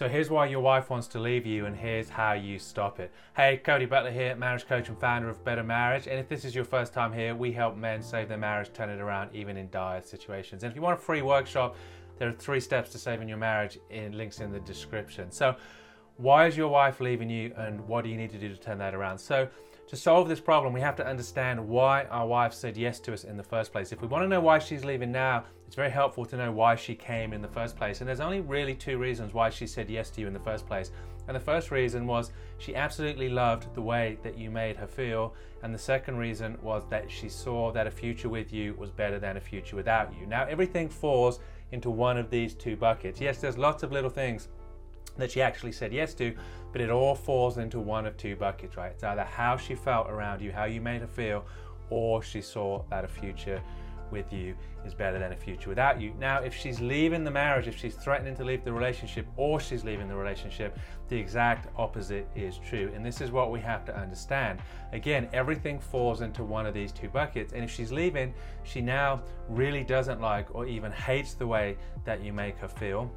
So here's why your wife wants to leave you, and here's how you stop it. Hey, Cody Butler here, marriage coach and founder of Better Marriage. And if this is your first time here, we help men save their marriage, turn it around, even in dire situations. And if you want a free workshop, there are three steps to saving your marriage in links in the description. So, why is your wife leaving you, and what do you need to do to turn that around? So, to solve this problem, we have to understand why our wife said yes to us in the first place. If we want to know why she's leaving now, it's very helpful to know why she came in the first place. And there's only really two reasons why she said yes to you in the first place. And the first reason was she absolutely loved the way that you made her feel. And the second reason was that she saw that a future with you was better than a future without you. Now, everything falls into one of these two buckets. Yes, there's lots of little things that she actually said yes to, but it all falls into one of two buckets, right? It's either how she felt around you, how you made her feel, or she saw that a future with you is better than a future without you. Now, if she's leaving the marriage, if she's threatening to leave the relationship, or she's leaving the relationship, the exact opposite is true. And this is what we have to understand. Again, everything falls into one of these two buckets. And if she's leaving, she now really doesn't like or even hates the way that you make her feel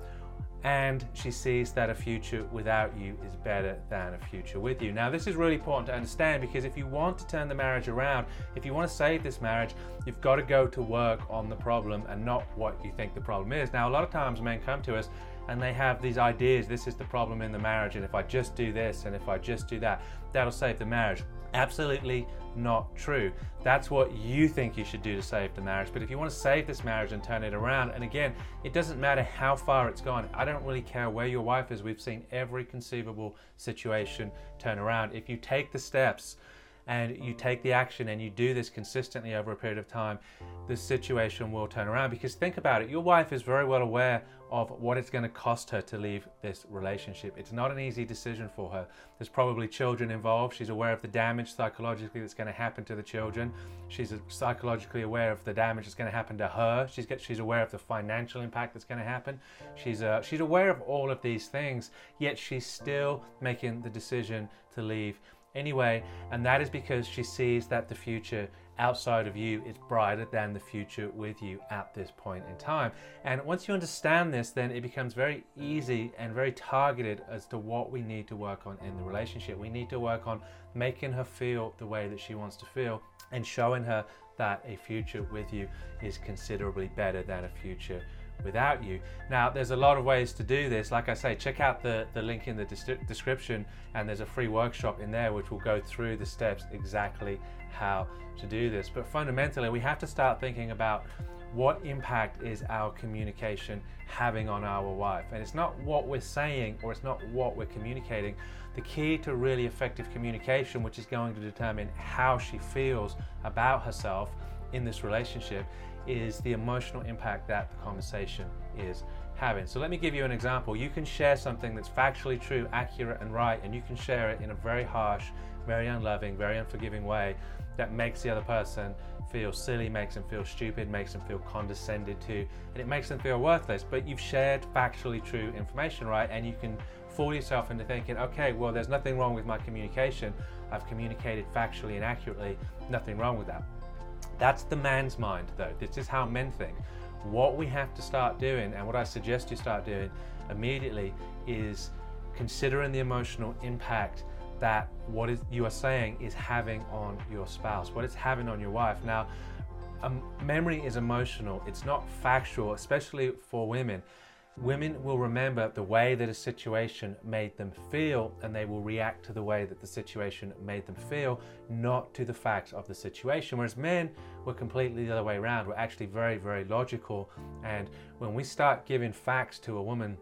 and she sees that a future without you is better than a future with you. Now, this is really important to understand because if you want to turn the marriage around, if you want to save this marriage, you've got to go to work on the problem and not what you think the problem is. Now, a lot of times men come to us and they have these ideas this is the problem in the marriage, and if I just do this and if I just do that, that'll save the marriage. Absolutely not true. That's what you think you should do to save the marriage. But if you want to save this marriage and turn it around, and again, it doesn't matter how far it's gone. I don't really care where your wife is. We've seen every conceivable situation turn around. If you take the steps, and you take the action and you do this consistently over a period of time, the situation will turn around. Because think about it, your wife is very well aware of what it's going to cost her to leave this relationship. It's not an easy decision for her. There's probably children involved. She's aware of the damage psychologically that's going to happen to the children. She's psychologically aware of the damage that's going to happen to her. She's get, she's aware of the financial impact that's going to happen. She's uh, she's aware of all of these things. Yet she's still making the decision to leave anyway, and that is because she sees that the future outside of you is brighter than the future with you at this point in time. And once you understand this, then it becomes very easy and very targeted as to what we need to work on in the relationship. We need to work on making her feel the way that she wants to feel and showing her that a future with you is considerably better than a future without you. Now, there's a lot of ways to do this. Like I say, check out the, the link in the description, and there's a free workshop in there which will go through the steps exactly how to do this. But fundamentally, we have to start thinking about what impact is our communication having on our wife. And it's not what we're saying or it's not what we're communicating. The key to really effective communication, which is going to determine how she feels about herself in this relationship, is the emotional impact that the conversation is having. So let me give you an example. You can share something that's factually true, accurate, and right, and you can share it in a very harsh, very unloving, very unforgiving way that makes the other person feel silly, makes them feel stupid, makes them feel condescended to, and it makes them feel worthless. But you've shared factually true information, right? And you can fool yourself into thinking, okay, well, there's nothing wrong with my communication. I've communicated factually and accurately, nothing wrong with that. That's the man's mind, though. This is how men think. What we have to start doing, and what I suggest you start doing immediately, is considering the emotional impact that what is you are saying is having on your spouse, what it's having on your wife. Now, um, memory is emotional. It's not factual, especially for women. Women will remember the way that a situation made them feel, and they will react to the way that the situation made them feel, not to the facts of the situation. Whereas men were completely the other way around. We're actually very, very logical. And when we start giving facts to a woman,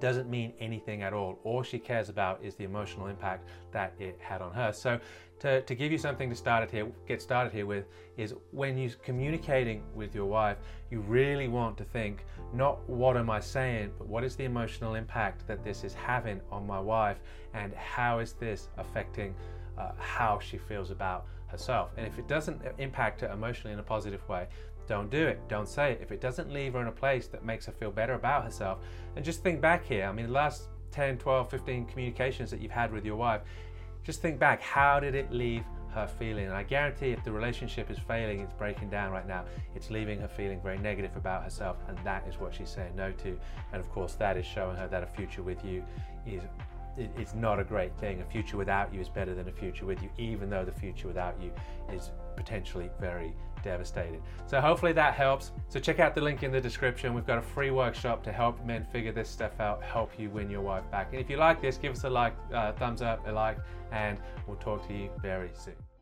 doesn't mean anything at all. All she cares about is the emotional impact that it had on her. So, to, to give you something to start it here, get started here with, is when you're communicating with your wife, you really want to think not what am I saying, but what is the emotional impact that this is having on my wife, and how is this affecting uh, how she feels about herself. And if it doesn't impact her emotionally in a positive way, don't do it. Don't say it. If it doesn't leave her in a place that makes her feel better about herself, and just think back here. I mean, the last 10, 12, 15 communications that you've had with your wife, just think back. How did it leave her feeling. And I guarantee if the relationship is failing, it's breaking down right now, it's leaving her feeling very negative about herself. And that is what she's saying no to. And of course, that is showing her that a future with you is it's not a great thing. A future without you is better than a future with you, even though the future without you is potentially very devastating. So hopefully that helps. So check out the link in the description. We've got a free workshop to help men figure this stuff out, help you win your wife back. And if you like this, give us a like, uh, thumbs up, a like, and we'll talk to you very soon.